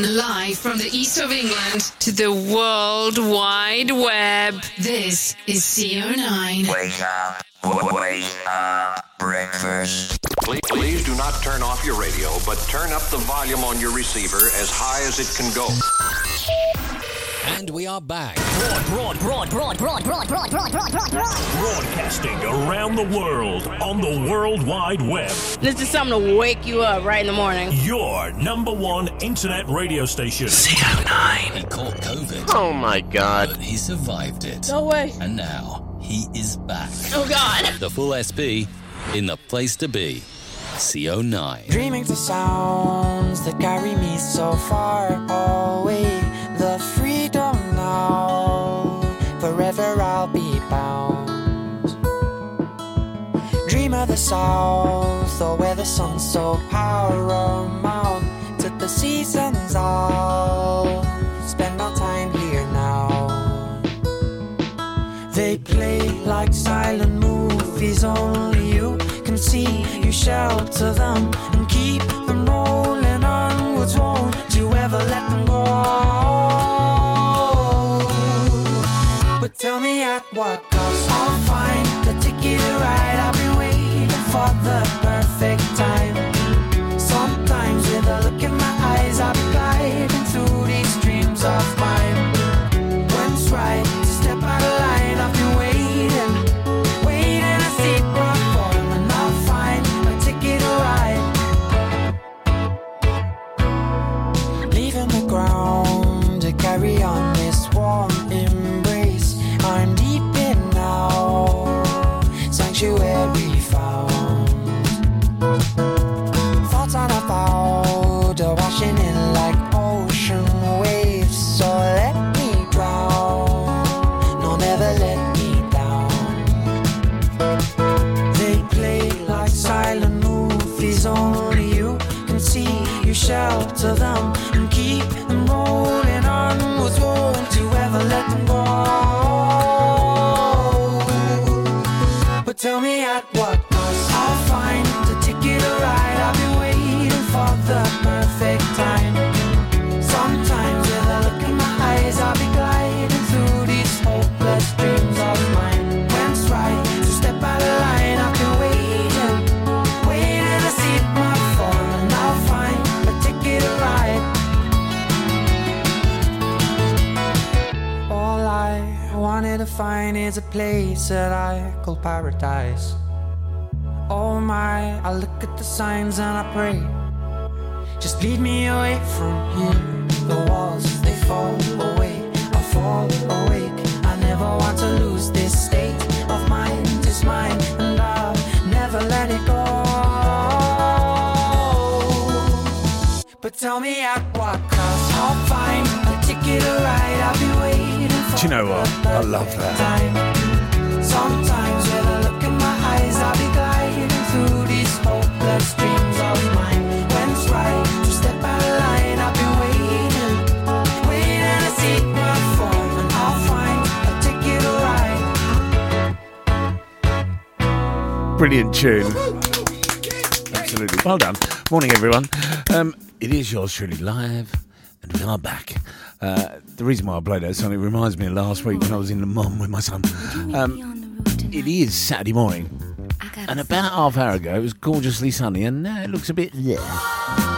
Live from the east of England to the World Wide Web. This is CO9. Wake up, wake up, breakfast. Please, please do not turn off your radio, but turn up the volume on your receiver as high as it can go. And we are back. Broad, broad, broad, broad, broad, broad, broad, broad, broad, broad. Broadcasting around the world on the World Wide Web. This is something to wake you up right in the morning. Your number one internet radio station. He caught COVID, Oh my god. but he survived it. No way. And now he is back. Oh God. The full SP in the place to be. CO9. Dreaming the sounds that carry me so far away. South, or where the sun's so paramount. To the seasons I'll spend our time here now. They play like silent movies, only you can see. You shelter them and keep them rolling onwards. Won't you ever let them go? But tell me at what cost I'll find the ticket to ride. For the perfect time. And keep them rolling you ever let them go? But tell me at what find is a place that I call paradise. Oh my, I look at the signs and I pray. Just lead me away from here. The walls, they fall away. I fall awake. I never want to lose this state of mind. It's mine, and I'll never let it go. But tell me at what cost I'll find a ticket to ride. I'll be waiting Do you know what? I love that. Sometimes with a look in my eyes, I'll be gliding through these hopeless dreams of mine. When's right to step out of line? I've been waiting, waiting to see my form, and I'll find a ticket to ride. Brilliant tune. Absolutely. Well done. Morning, everyone. Um, it is yours truly live, and we are back. Uh, the reason why I played that song, it reminds me of last week when I was in the mom with my son. Um, it is Saturday morning, and about half hour ago it was gorgeously sunny, and now it looks a bit yeah.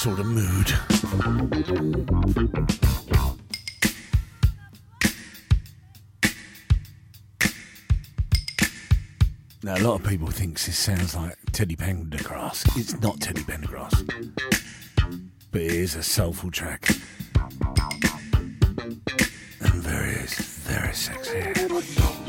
sort of mood. Now, a lot of people thinks this sounds like Teddy Pendergrass. It's not Teddy Pendergrass, but it is a soulful track. And very, very sexy.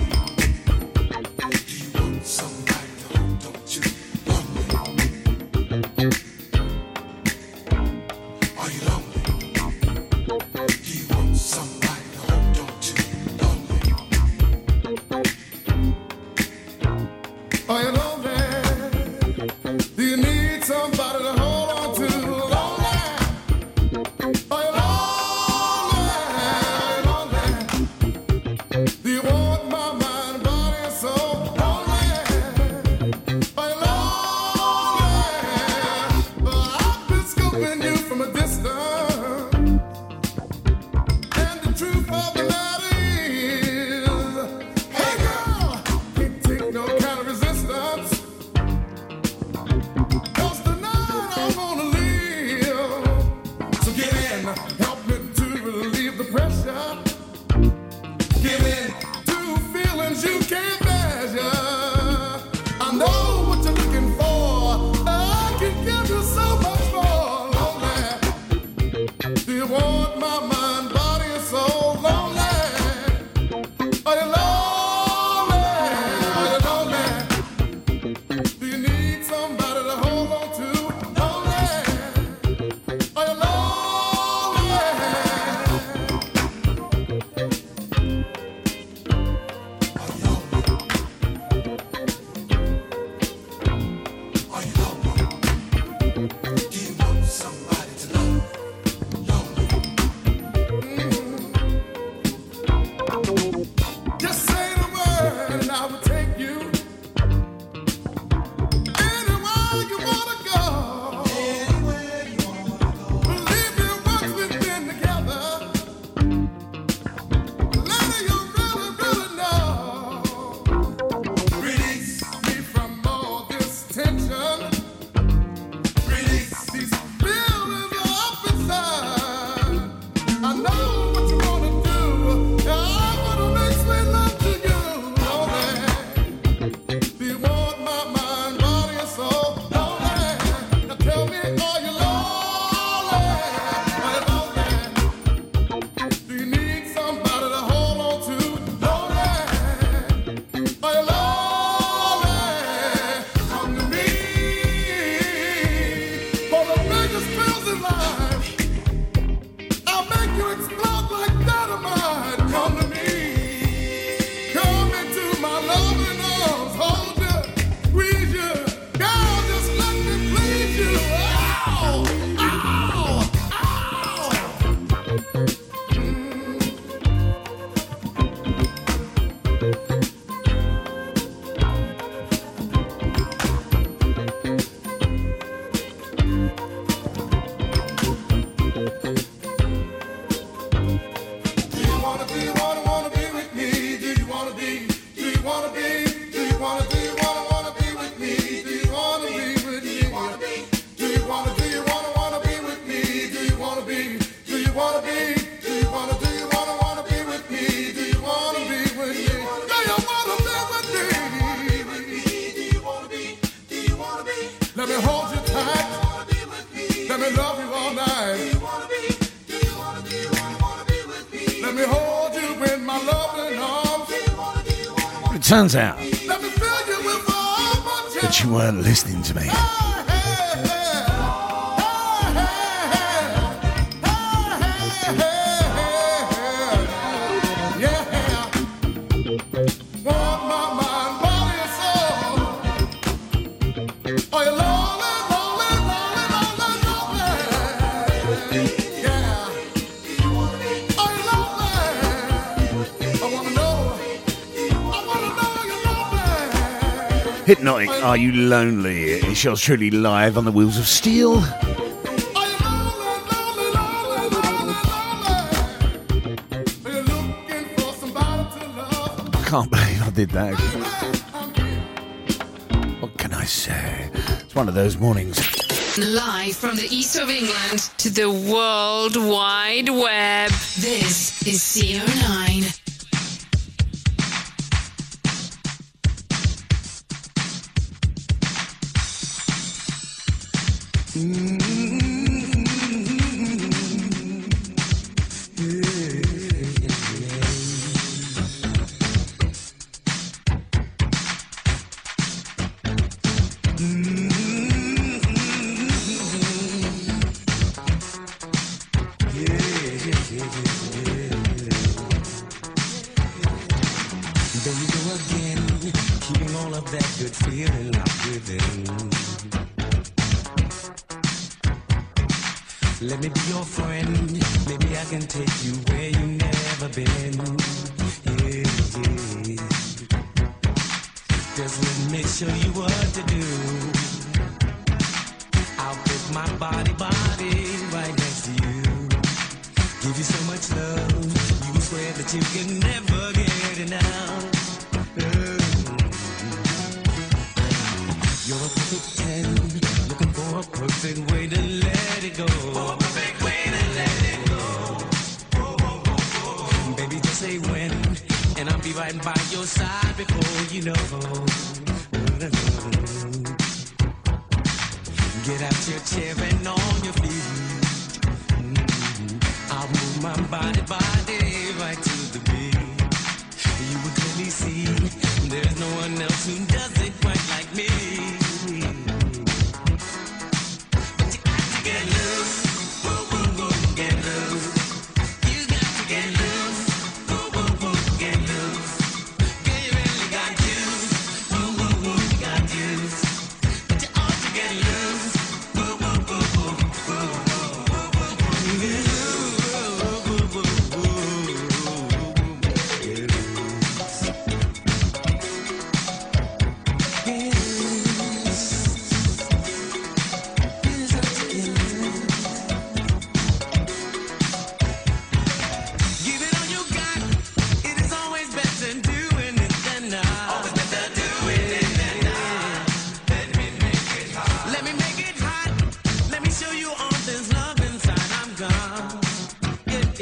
turns out that you weren't listening to me. Hypnotic, Are You Lonely? It shows truly live on the Wheels of Steel. Can't believe I did that. What can I say? It's one of those mornings. Live from the east of England to the World Wide Web, this is CO9.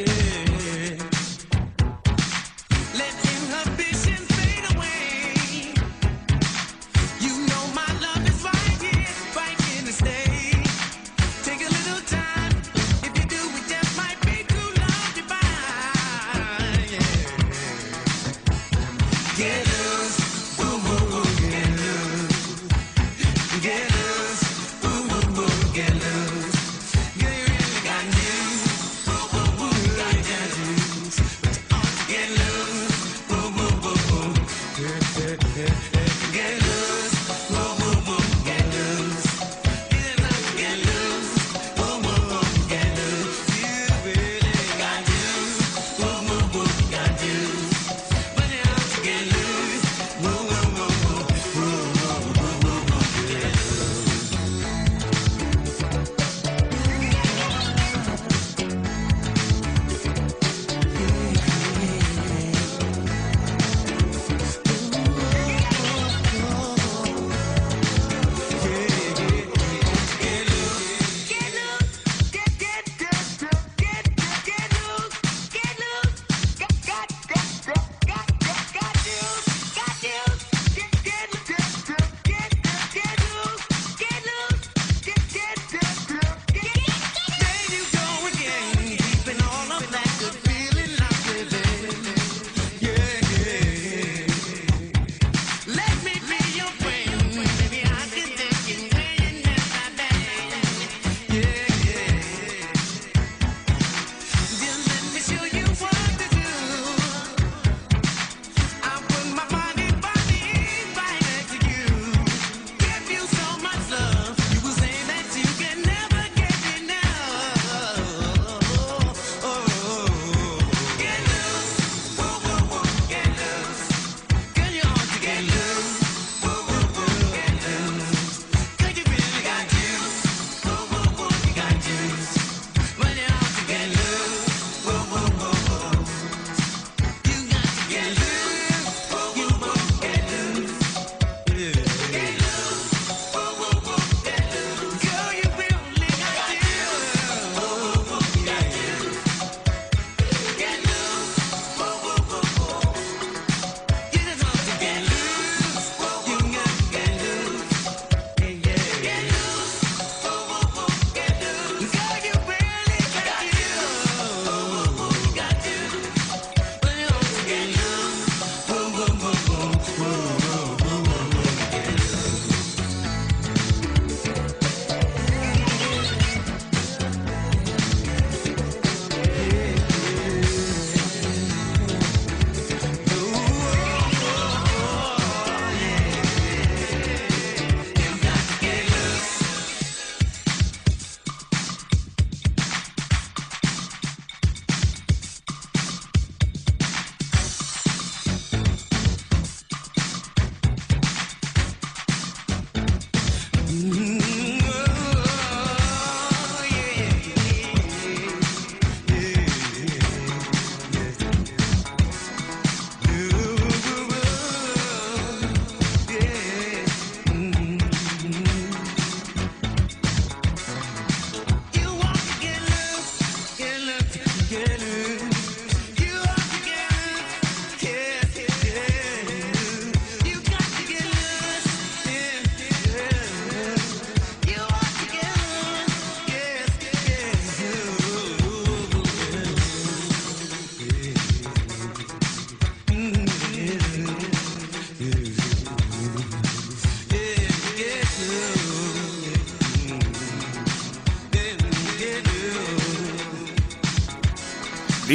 Yeah.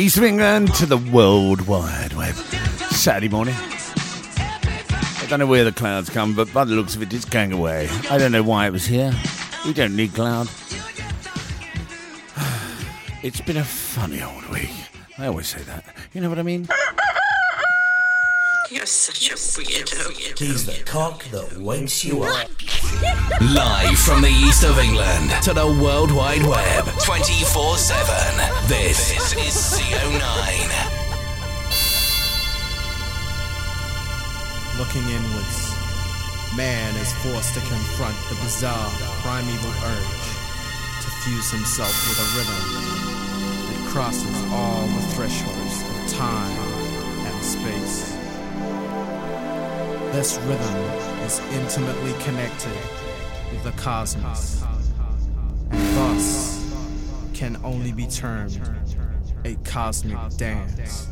East of England to the World Wide Web. Saturday morning. I don't know where the clouds come, but by the looks of it, it's going away. I don't know why it was here. We don't need cloud. It's been a funny old week. I always say that. You know what I mean? You're such a weirdo. He's the cock that wakes you up. Live from the east of England to the World Wide Web 24 7. This is CO9. Looking inwards, man is forced to confront the bizarre, primeval urge to fuse himself with a rhythm that crosses all the thresholds of time and space. This rhythm is intimately connected with the cosmos, and thus can only be termed a cosmic dance.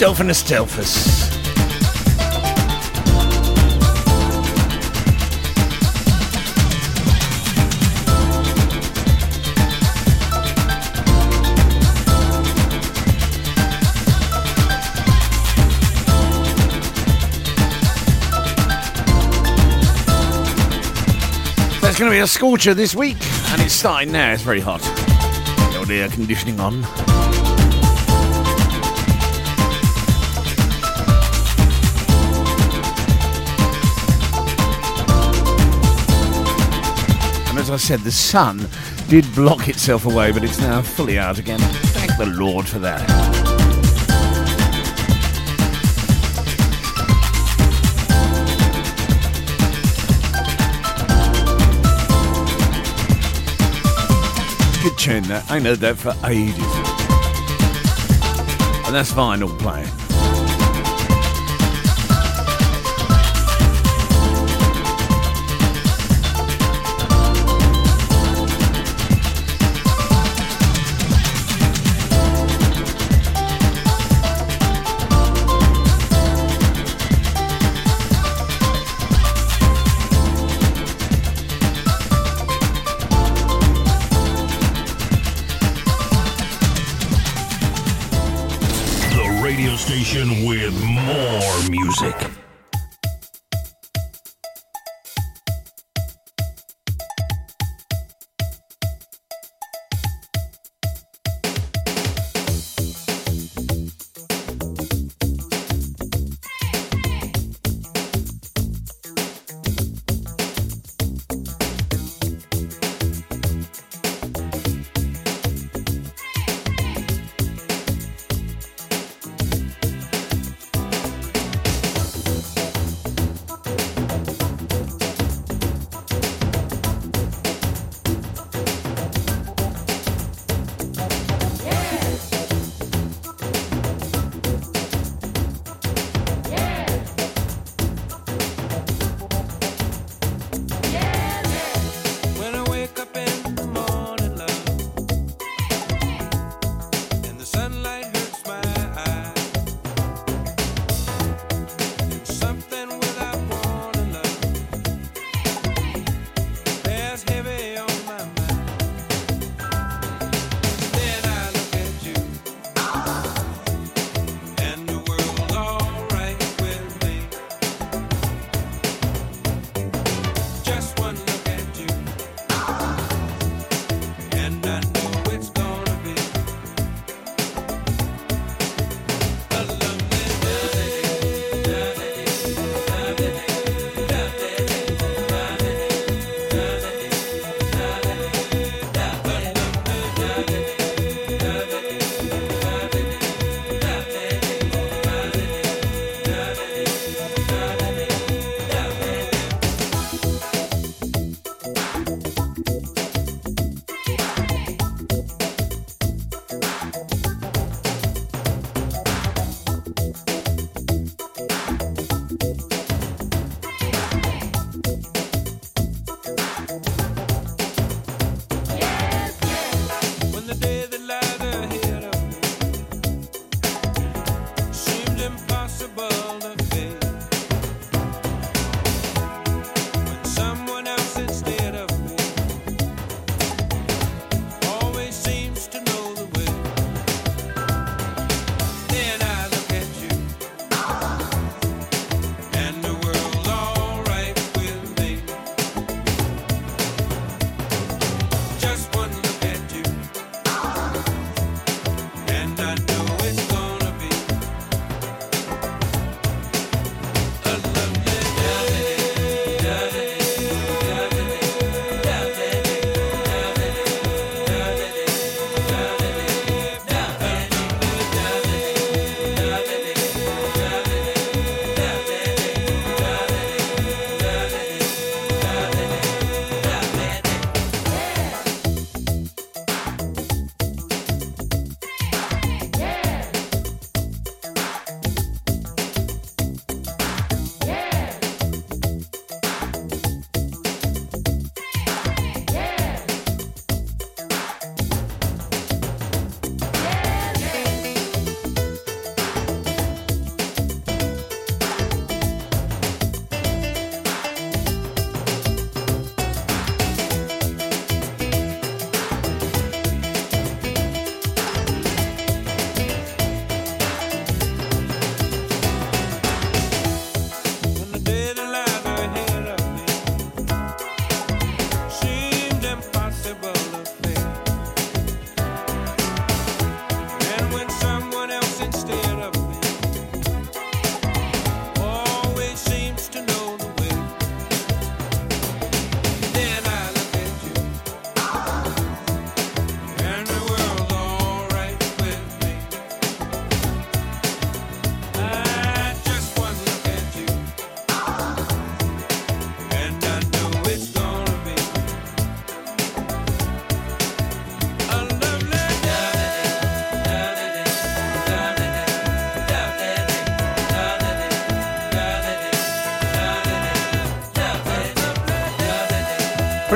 Delphinus Delphis. There's going to be a scorcher this week, and it's starting now. It's very hot. Got the air conditioning on. As I said, the sun did block itself away, but it's now fully out again. Thank the Lord for that. Good tune that. I heard that for ages. And that's vinyl playing.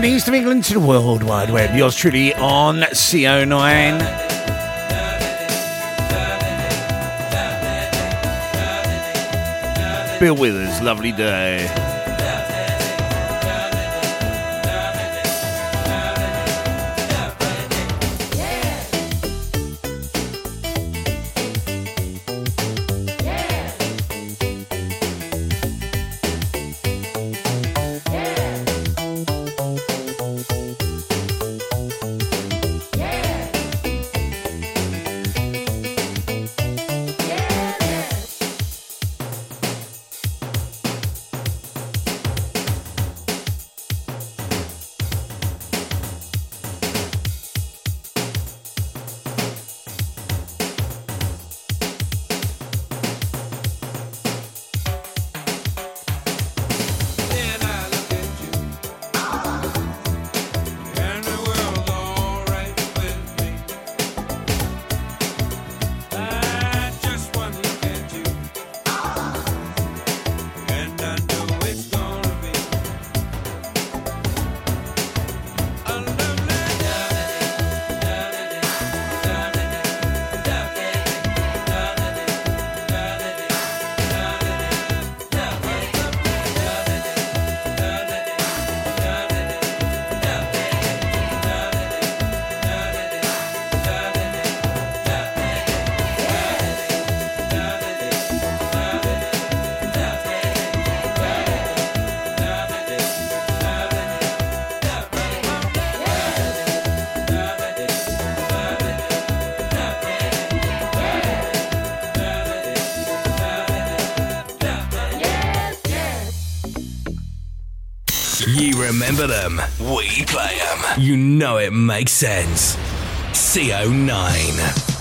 east of England to the World Wide Web. Yours truly on CO9. Bill Withers, lovely day. you know it makes sense. CO9.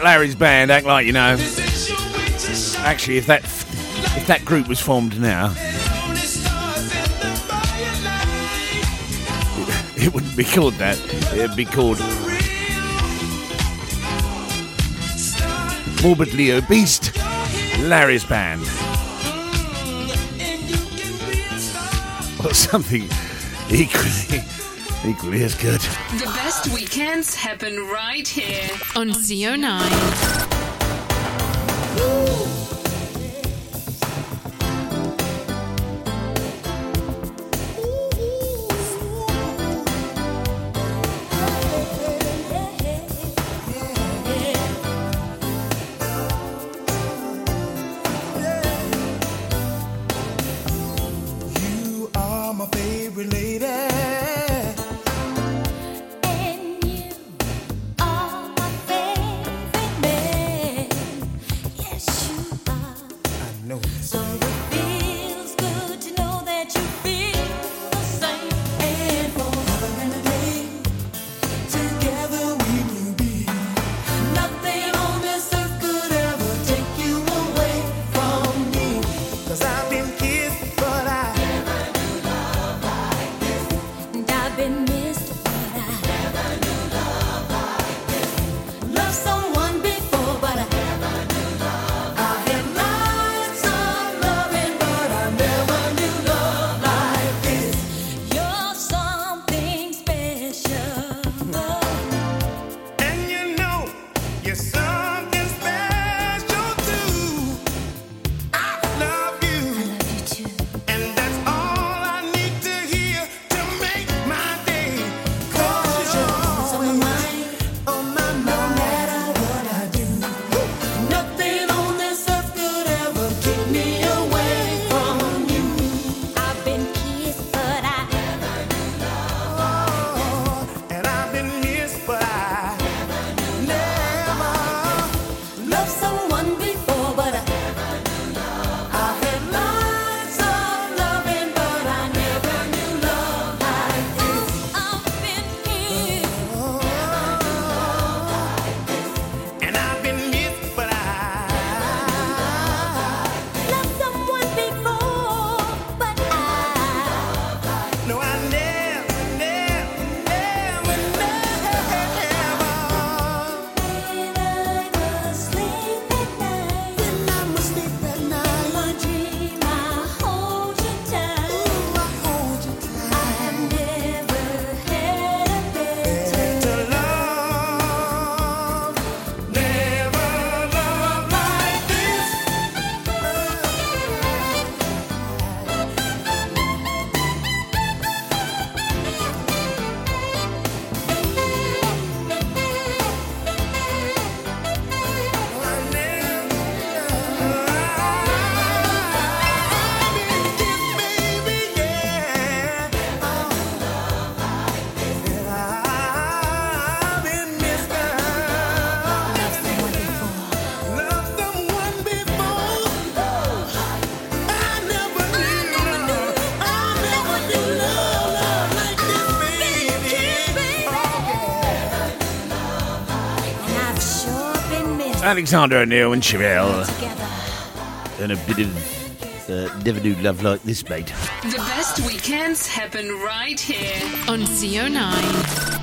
Fat Larry's band, act like you know. Actually, if that if that group was formed now, it, wouldn't be called that. It'd be called morbidly obese Larry's band, or something equally equally as good. The best weekends happen right here on CO9. Alexander O'Neal and Cherrelle. And a bit of uh, Never Do Love Like This, mate. The best weekends happen right here on CO9.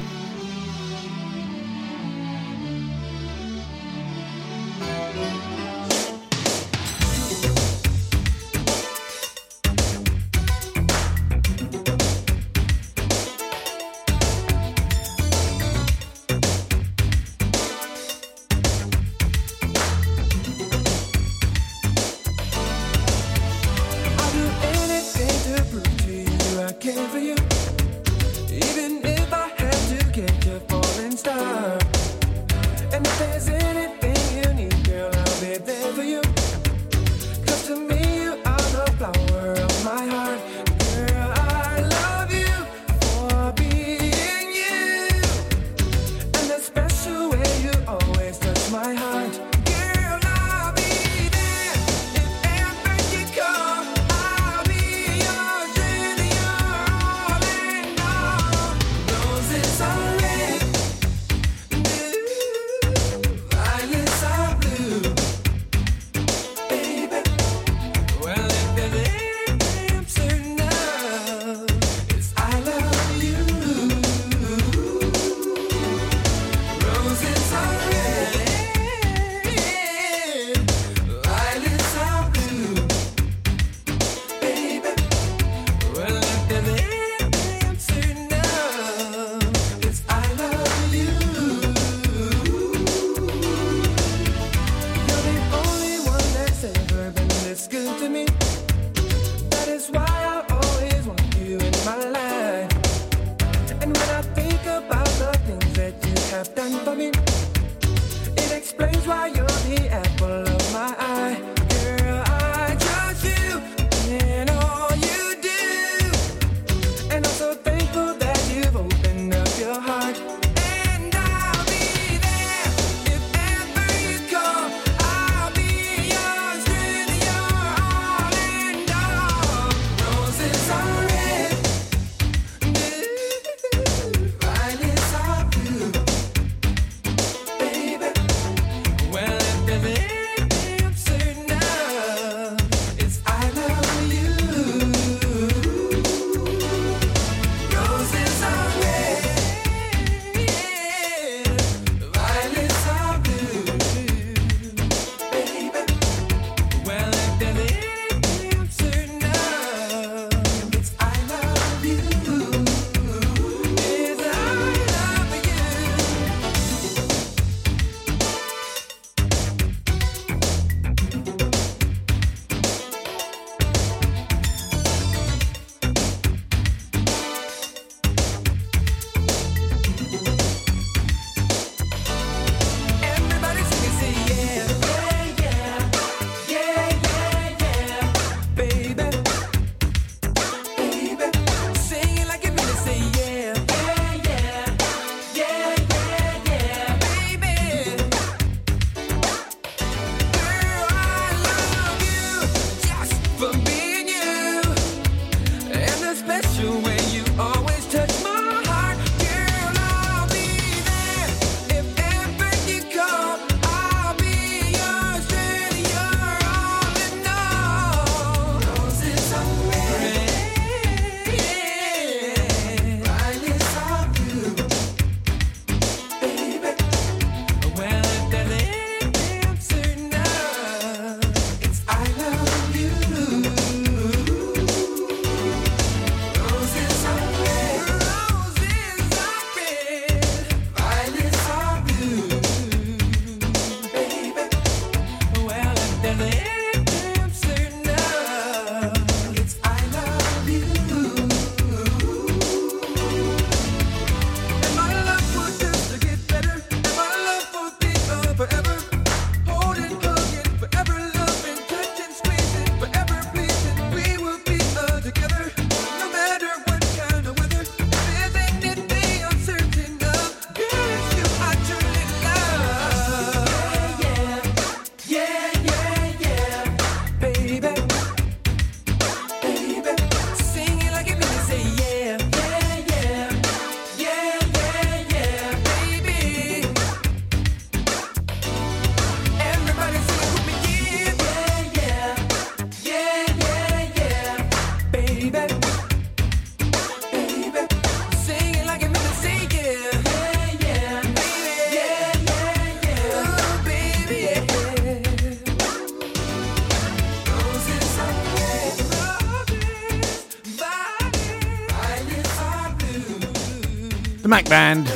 Band.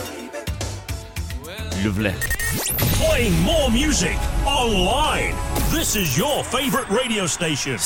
Lovely. Playing more music online. This is your favorite radio station.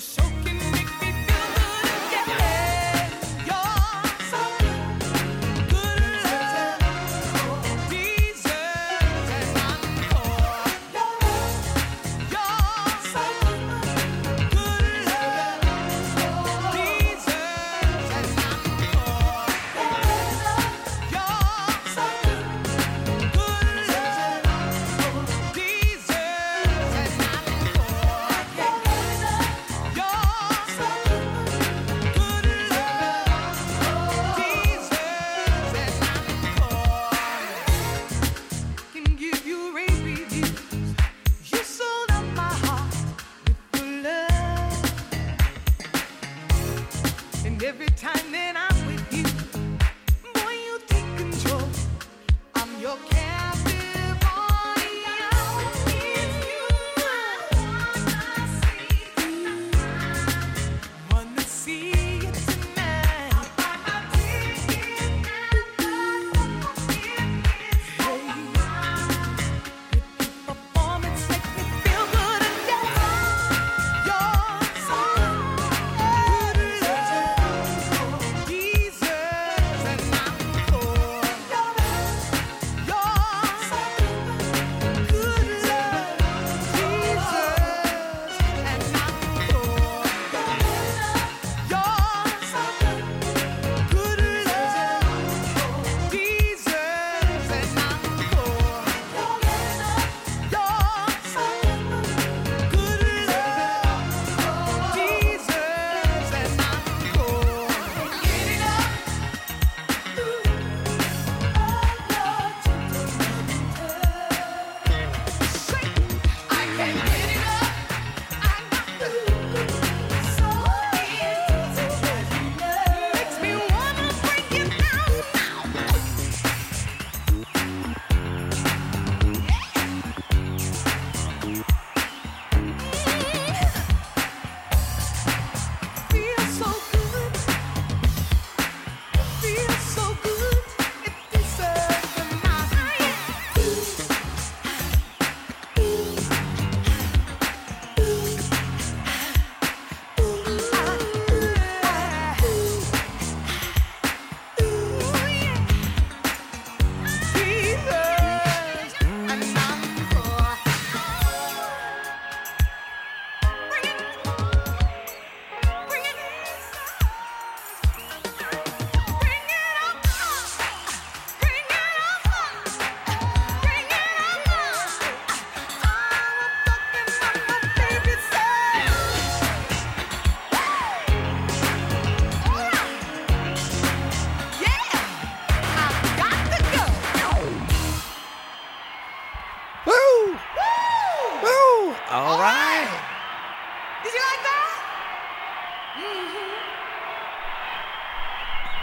soaking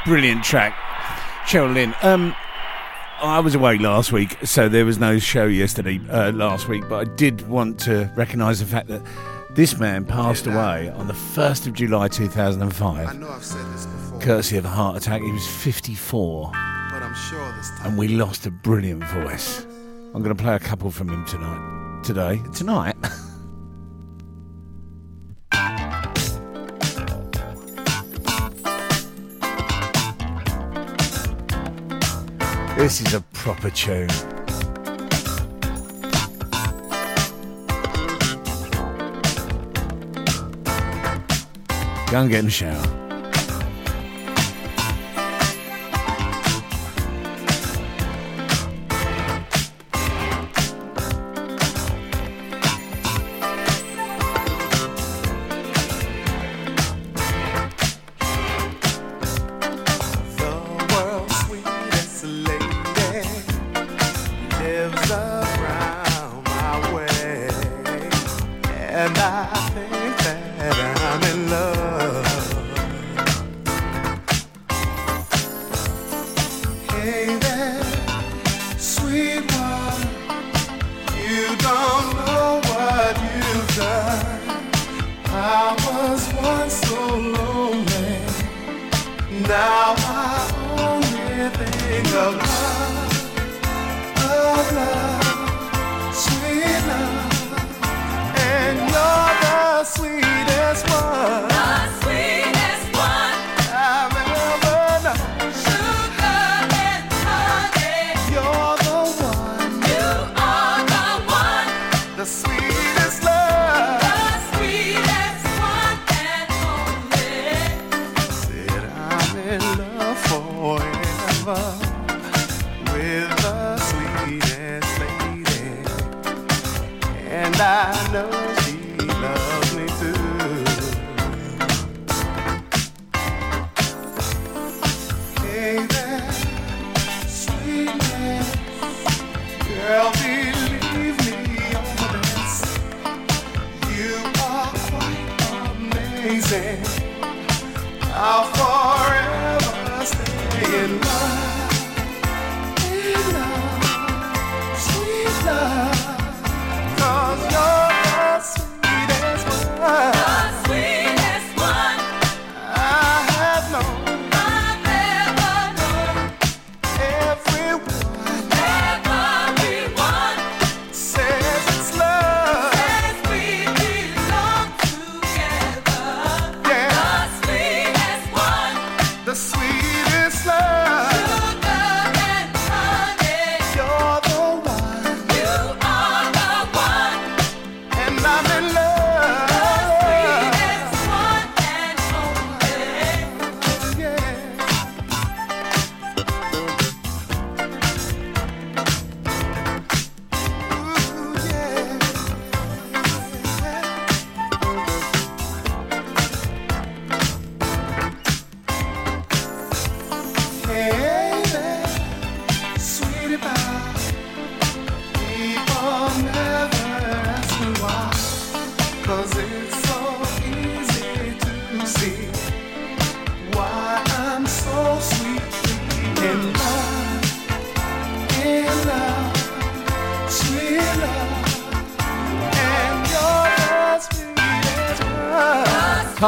Brilliant track. Cheryl Lynn. Um, I was away last week, so there was no show yesterday, uh, last week, but I did want to recognise the fact that this man passed away on the 1st of July 2005, courtesy of a heart attack. He was 54, But I'm sure this time. and we lost a brilliant voice. I'm going to play a couple from him tonight. Today? Tonight? This is a proper tune. Go and get in the shower.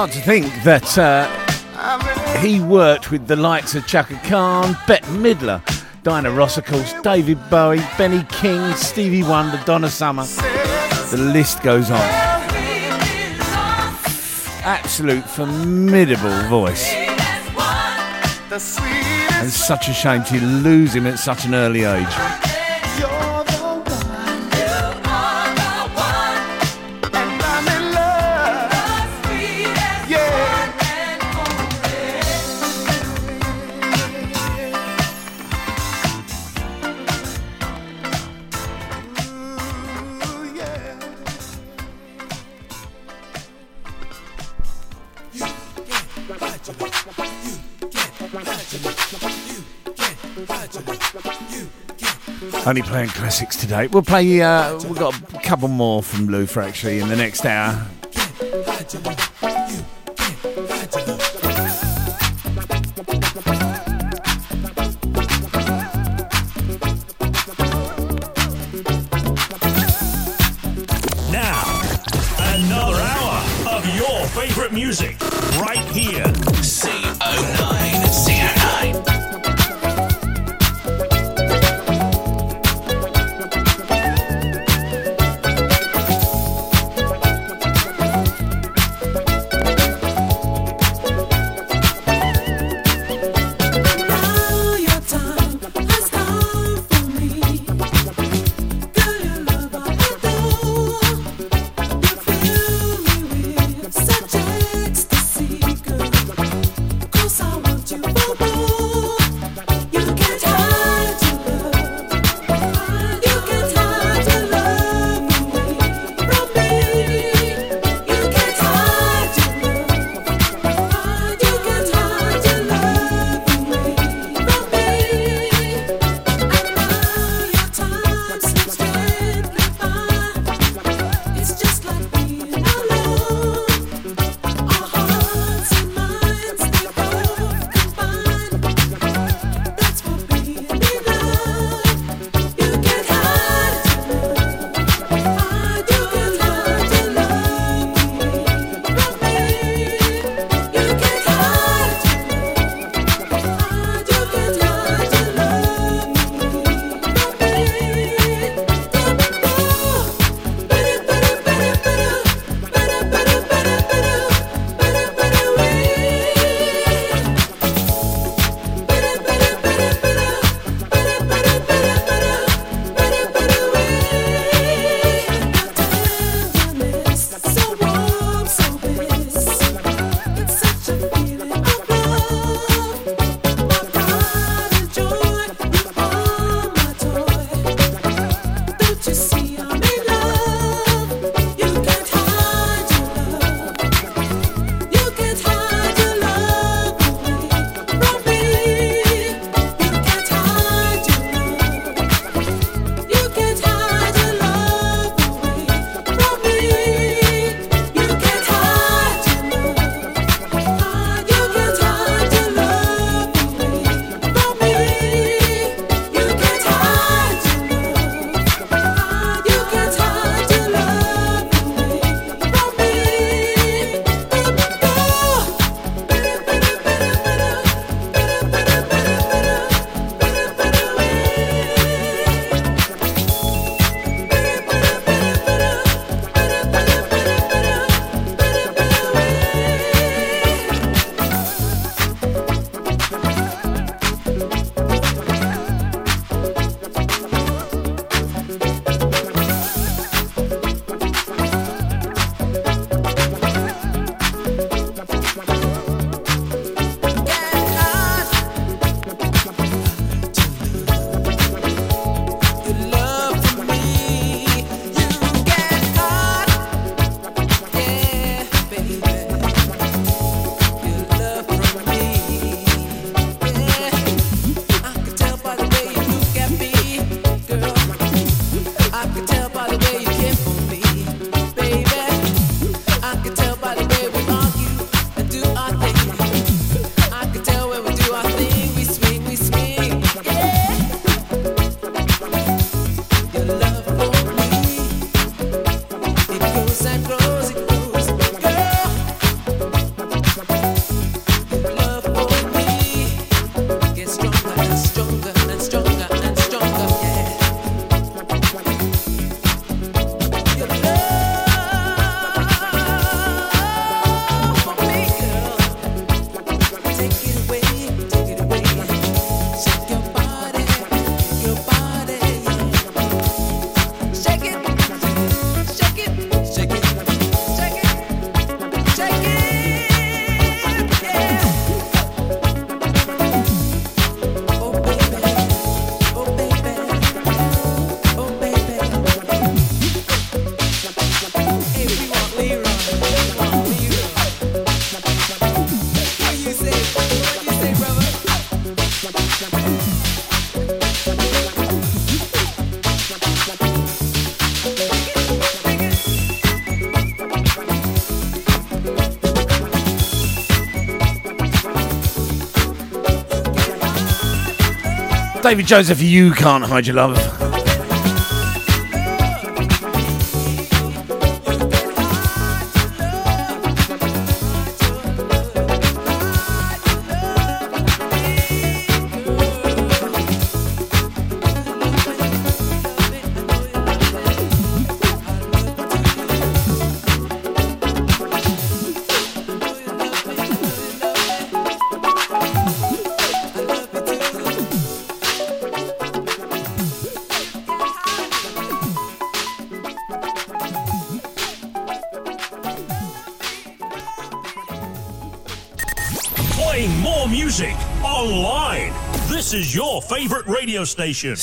Hard to think that uh, he worked with the likes of Chaka Khan, Bette Midler, Diana Ross, of course, David Bowie, Benny King, Stevie Wonder, Donna Summer. The list goes on. Absolute formidable voice. And such a shame to lose him at such an early age. Only playing classics today. We'll play. Uh, we've got a couple more from Luther actually in the next hour. David Joseph, you can't hide your love. favorite radio station.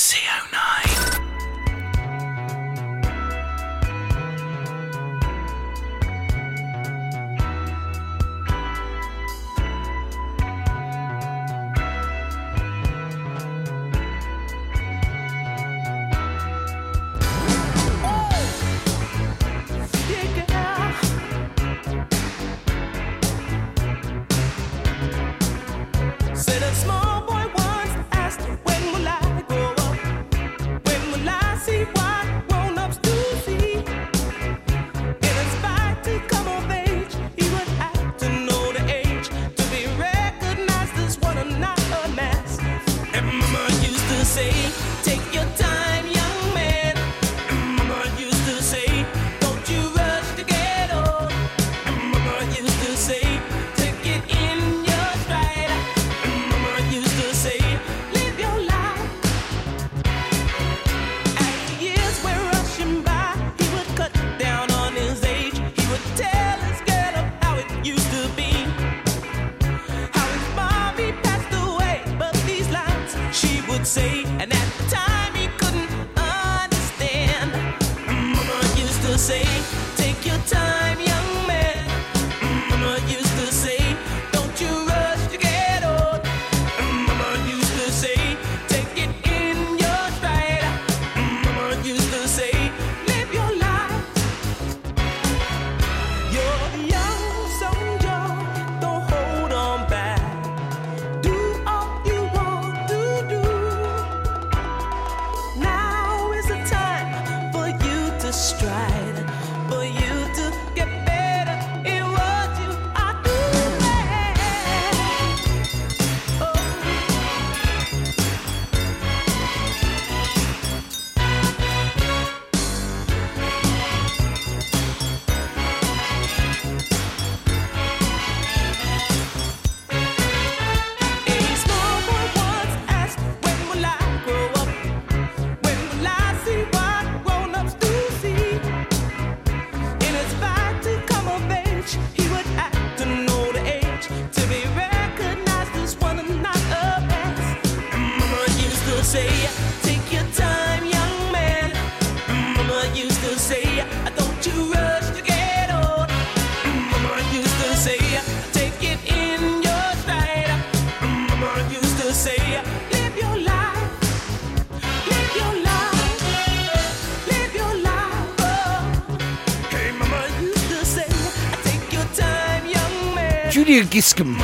Junior Giscombe.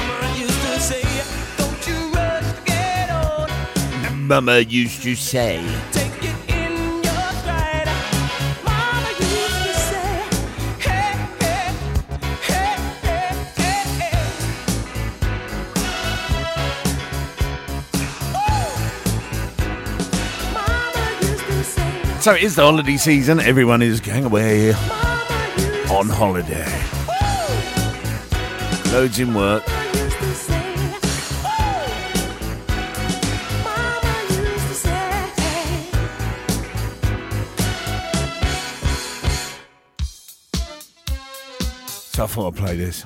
Mama used to say. So it is the holiday season. Everyone is going away on holiday. Loads in work. So I thought I'd play this.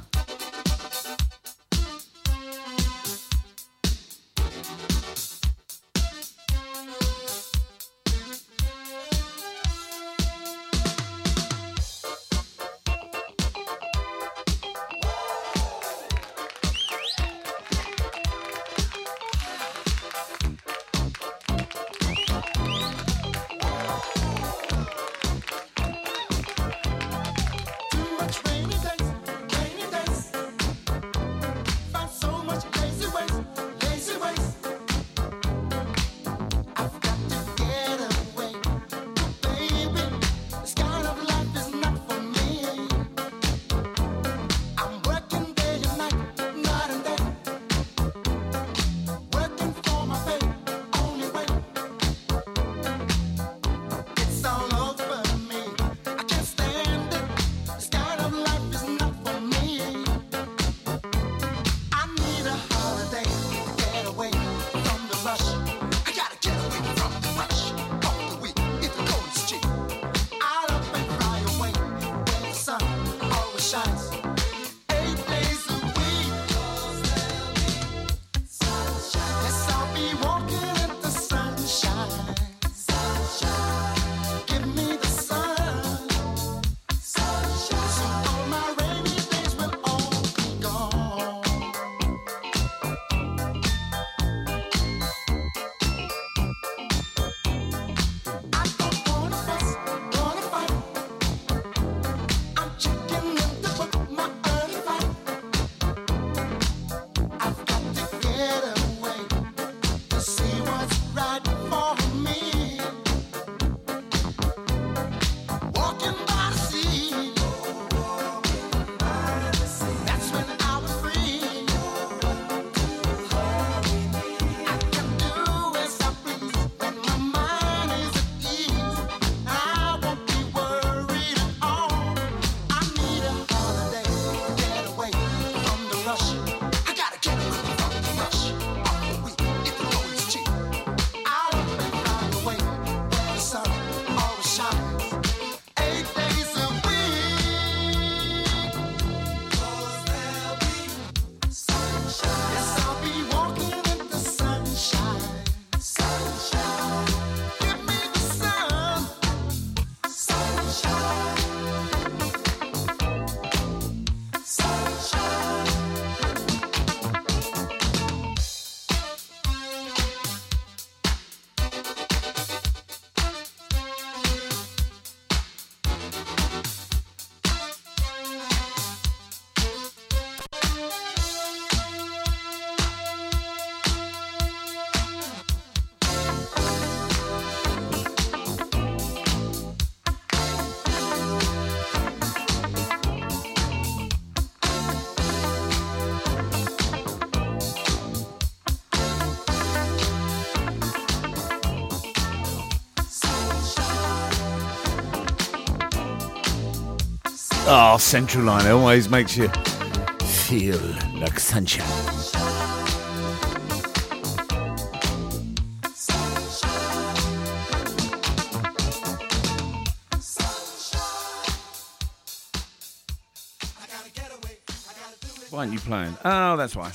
Our Central Line always makes you feel like sunshine. Why aren't you playing? Oh, that's why.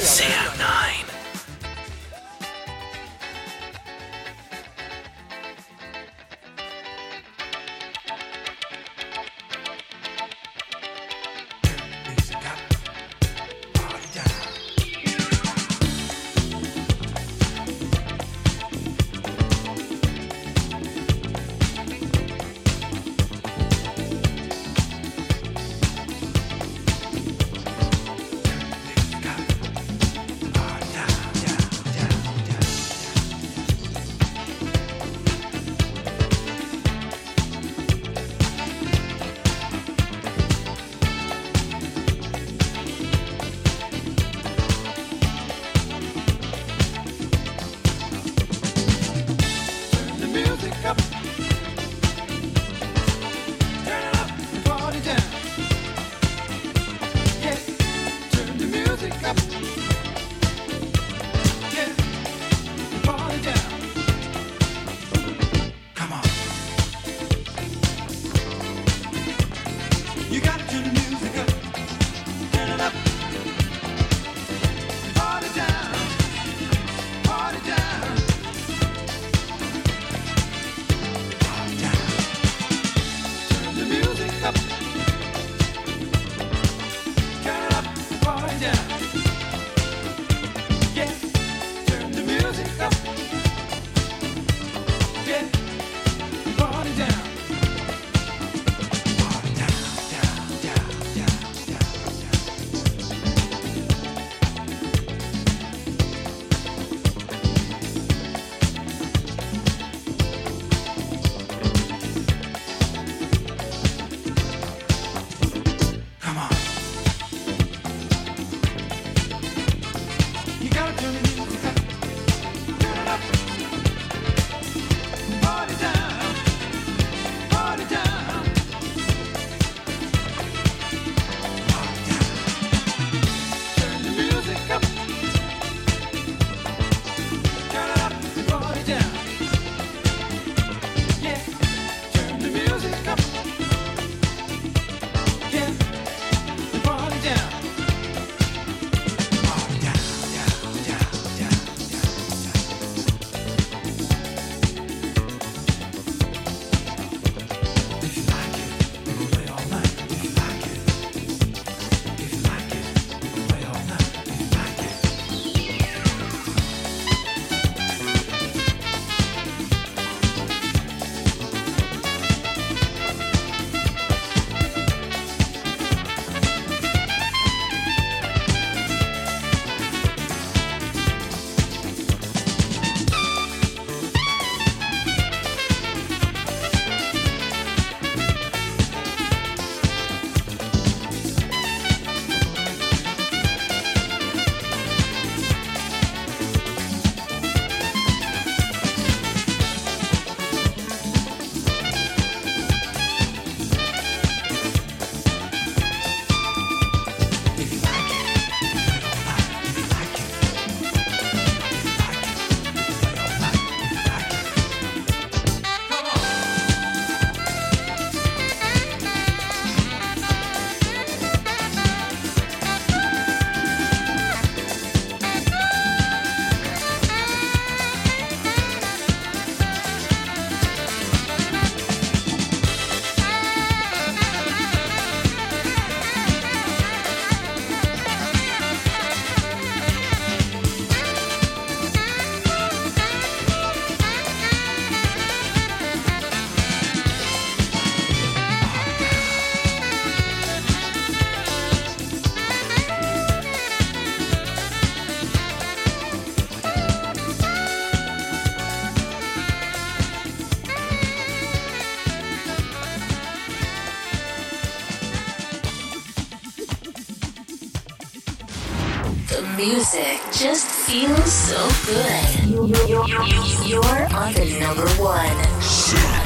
Sand. music just feels so good. You're on the number one.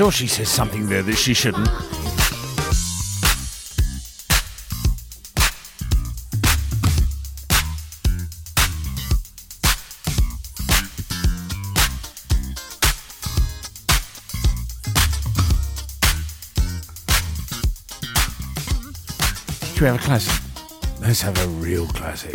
sure she says something there that she shouldn't. Should we have a classic? Let's have a real classic.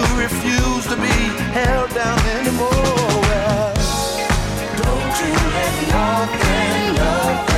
refuse to be held down anymore. Well, don't you let nothing love.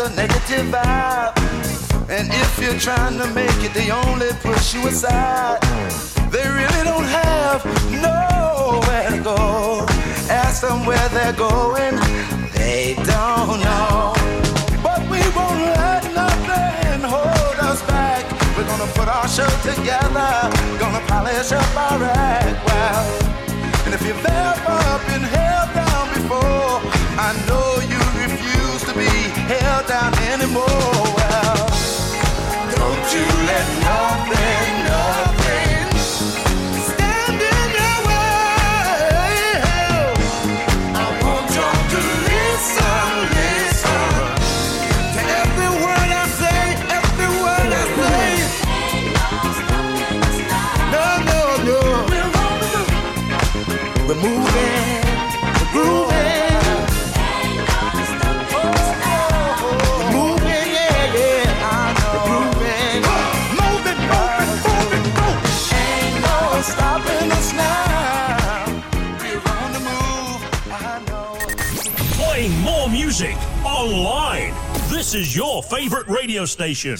A negative vibe. And if you're trying to make it, they only push you aside. They really don't have nowhere to go. Ask them where they're going, they don't know. But we won't let nothing hold us back. We're gonna put our show together, gonna polish up our act well. And if you've ever been held down before, I know down anymore. Don't you let nothing, nothing stand in your way. I want you to listen, listen to every word I say, every word I say. No, no, no. We're moving, This is your favorite radio station.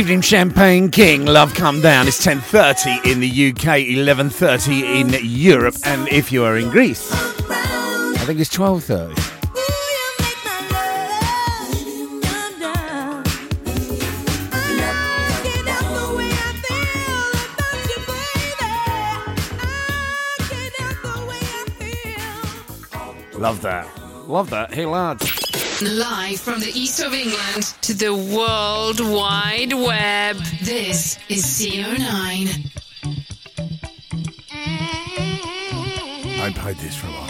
Evelyn Champagne King, Love Come Down. It's 10.30 in the UK, 11.30 in Europe, and if you are in Greece, I think it's 12.30. Love that. Love that. Hey, lads. Live from the east of England to the world wide web. This is CO9. I've played this for a while.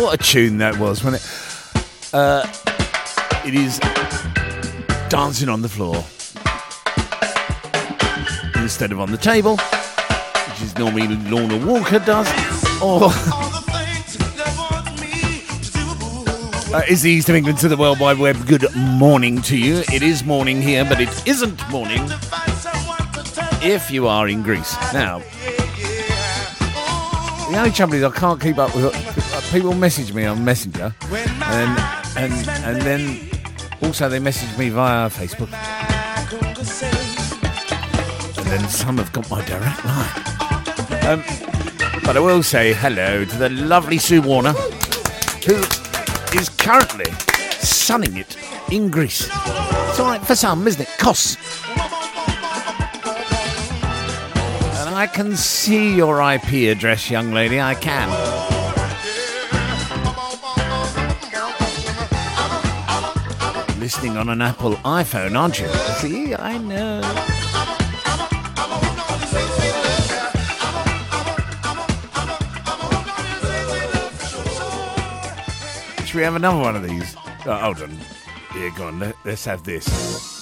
What a tune that was, wasn't it? Uh, it is dancing on the floor instead of on the table, which is normally Lorna Walker does, or uh, is the East of England to the World Wide Web. Good morning to you. It is morning here, but it isn't morning if you are in Greece. Now, the only trouble is I can't keep up with people message me on Messenger, and and and then also they message me via Facebook, and then some have got my direct line. Um, but I will say hello to the lovely Sue Warner, who is currently sunning it in Greece. It's all right for some, isn't it? Kos. And I can see your IP address, young lady. I can. Listening on an Apple iPhone, aren't you? See, I know. Should we have another one of these? Oh, hold on. Here, go on. Let, let's have this.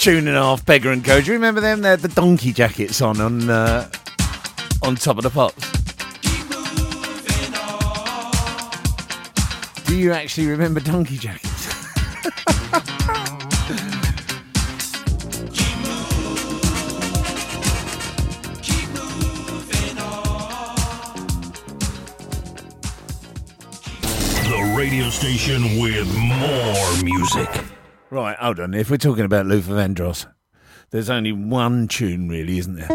tune and a half, Beggar and Co. Do you remember them? They had the donkey jackets on on uh, on top of the pops. Do you actually remember donkey jackets? The radio station with more music. Right, hold on. If we're talking about Luther Vandross, there's only one tune, really, isn't there?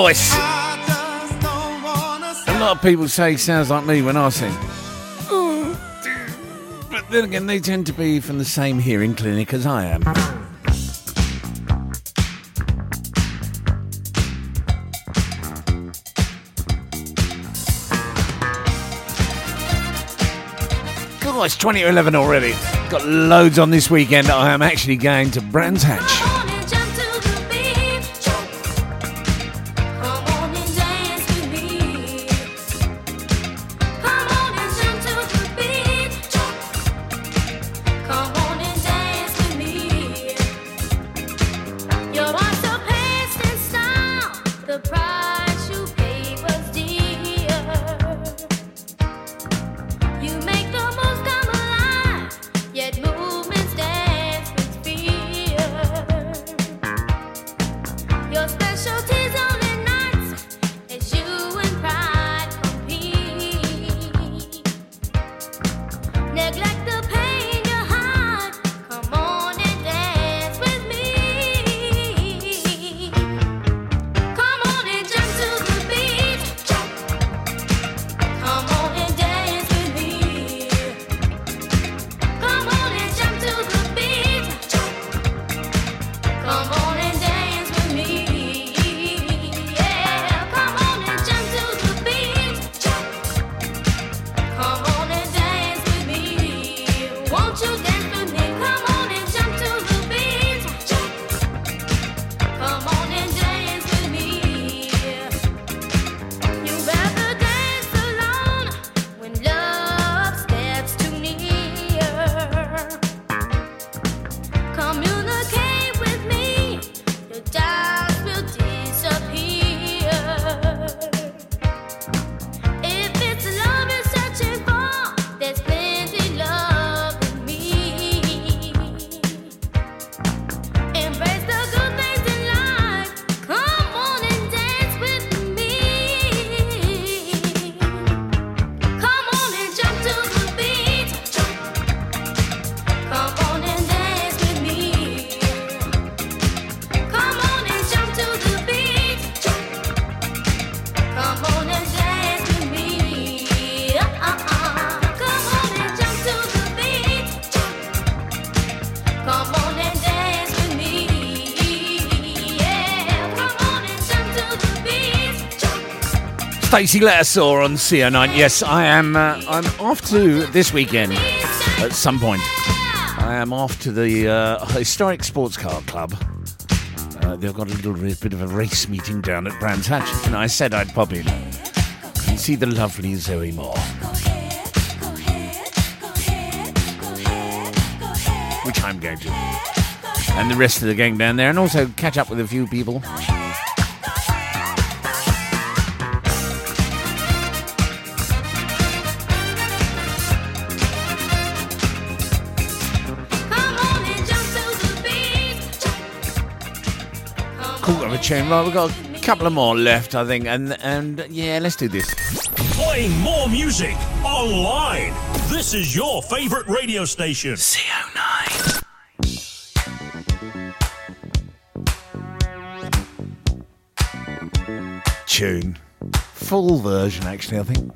voice. A lot of people say he sounds like me when I sing. But then again, they tend to be from the same hearing clinic as I am. God, it's 20 to 11 already. Got loads on this weekend. I am actually going to Brands Hatch. Stacey Lettersaw on CO9. Yes, I am. Uh, I'm off to this weekend at some point. I am off to the uh, historic sports car club. Uh, they've got a little bit of a race meeting down at Brands Hatch, and I said I'd pop in and see the lovely Zoe Moore, which I'm going to, and the rest of the gang down there, and also catch up with a few people. Cool of a tune. Right, we've got a couple of more left, I think, and and yeah, let's do this. Playing more music online. This is your favorite radio station. CO9. Tune. Full version, actually, I think.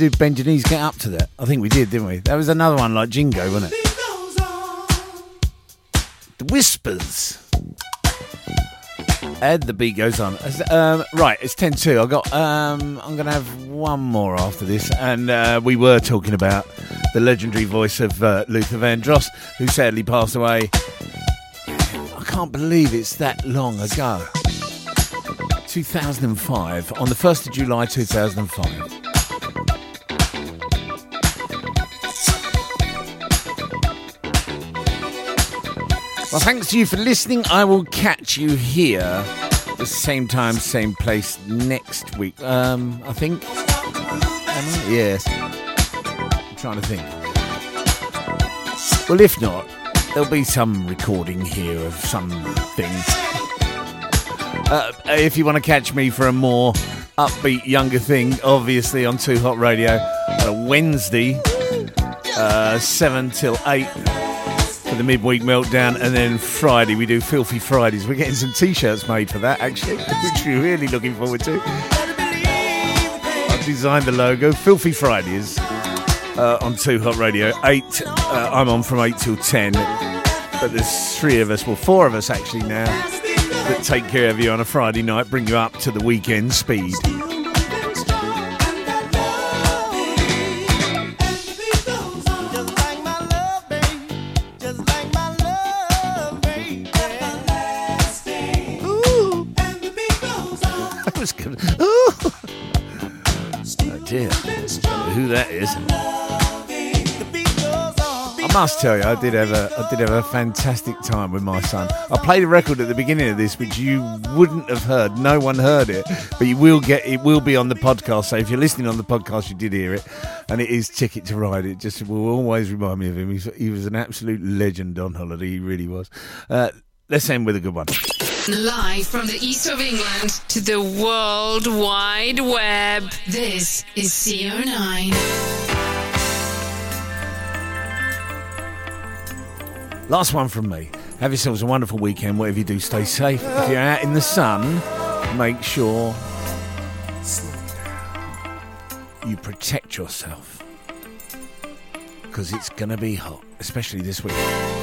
Do Benjanese Get Up to that? I think we did, didn't we? That was another one like Jingo, wasn't it? The Whispers. Ed, the beat goes on. Um, right, it's 10 2. I got, um, I'm going to have one more after this. And uh, we were talking about the legendary voice of uh, Luther Vandross, who sadly passed away. I can't believe it's that long ago. 2005, on the 1st of July 2005. Well, thanks to you for listening. I will catch you here, at the same time, same place next week. Um, I think. Am I? Yes. I'm trying to think. Well, if not, there'll be some recording here of something. Uh, if you want to catch me for a more upbeat, younger thing, obviously on Too Hot Radio on a Wednesday, uh, 7 till 8 for the midweek meltdown, and then Friday we do Filthy Fridays. We're getting some t-shirts made for that actually, which we're really looking forward to. I've designed the logo, Filthy Fridays, uh, on Two Hot Radio. Eight, uh, I'm on from eight till ten, but there's three of us, well four of us actually now, that take care of you on a Friday night, bring you up to the weekend speed. Dear. Who that is? I must tell you, I did have a, I did have a fantastic time with my son. I played a record at the beginning of this, which you wouldn't have heard. No one heard it, but you will get. It will be on the podcast. So if you're listening on the podcast, you did hear it, and it is Ticket to Ride. It just will always remind me of him. He's, he was an absolute legend on holiday. He really was. Uh, let's end with a good one. Live from the east of England to the world wide web. This is CO9. Last one from me. Have yourselves a wonderful weekend. Whatever you do, stay safe. If you're out in the sun, make sure you protect yourself because it's going to be hot, especially this week.